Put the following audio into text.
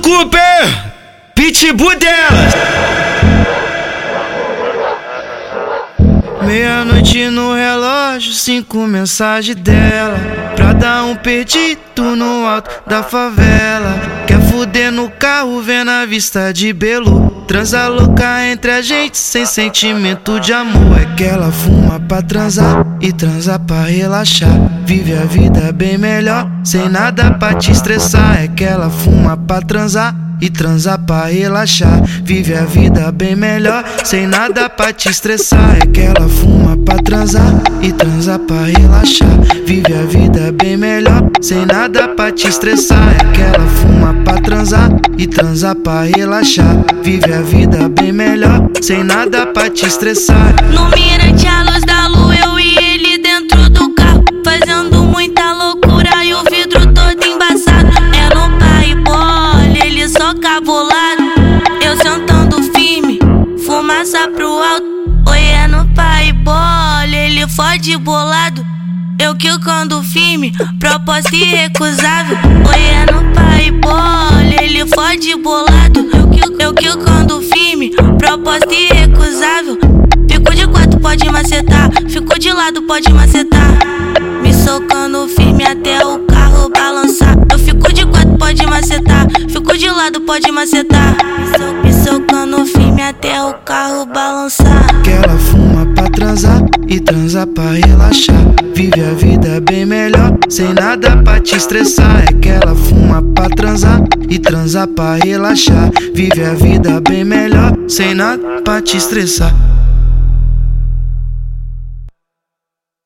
cu pe Pitbull dela. Meia-noite no relógio, cinco mensagens dela. Pra dar um perdido no alto da favela. Quer fuder no carro, vendo a vista de belo. Transa louca entre a gente, sem sentimento de amor. É que ela fuma pra transar e transa pra relaxar. Vive a vida bem melhor, sem nada pra te estressar. É que ela fuma pra transar e transa pra relaxar. Vive a vida bem melhor, sem nada pra te estressar. É que ela fuma pra transar e transa pra relaxar. Vive a vida bem melhor, sem nada pra te estressar. É que ela fuma pra transar e transa pra relaxar. Vive a vida bem melhor, sem nada pra te estressar. No mirante fumaça pro alto. No pai bola, ele fode bolado. Eu quicando firme, proposta irrecusável. No pai bola, ele fode bolado. Eu, quico, eu quicando firme, proposta irrecusável. Fico de quatro, pode macetar. Fico de lado, pode macetar. Me socando firme até o carro balançar. Eu fico de quatro, pode macetar. Fico de lado, pode macetar. Até o carro balançar. Que ela fuma pra transar e transa pra relaxar. Vive a vida bem melhor, sem nada pra te estressar. É que ela fuma pra transar e transa pra relaxar. Vive a vida bem melhor, sem nada pra te estressar.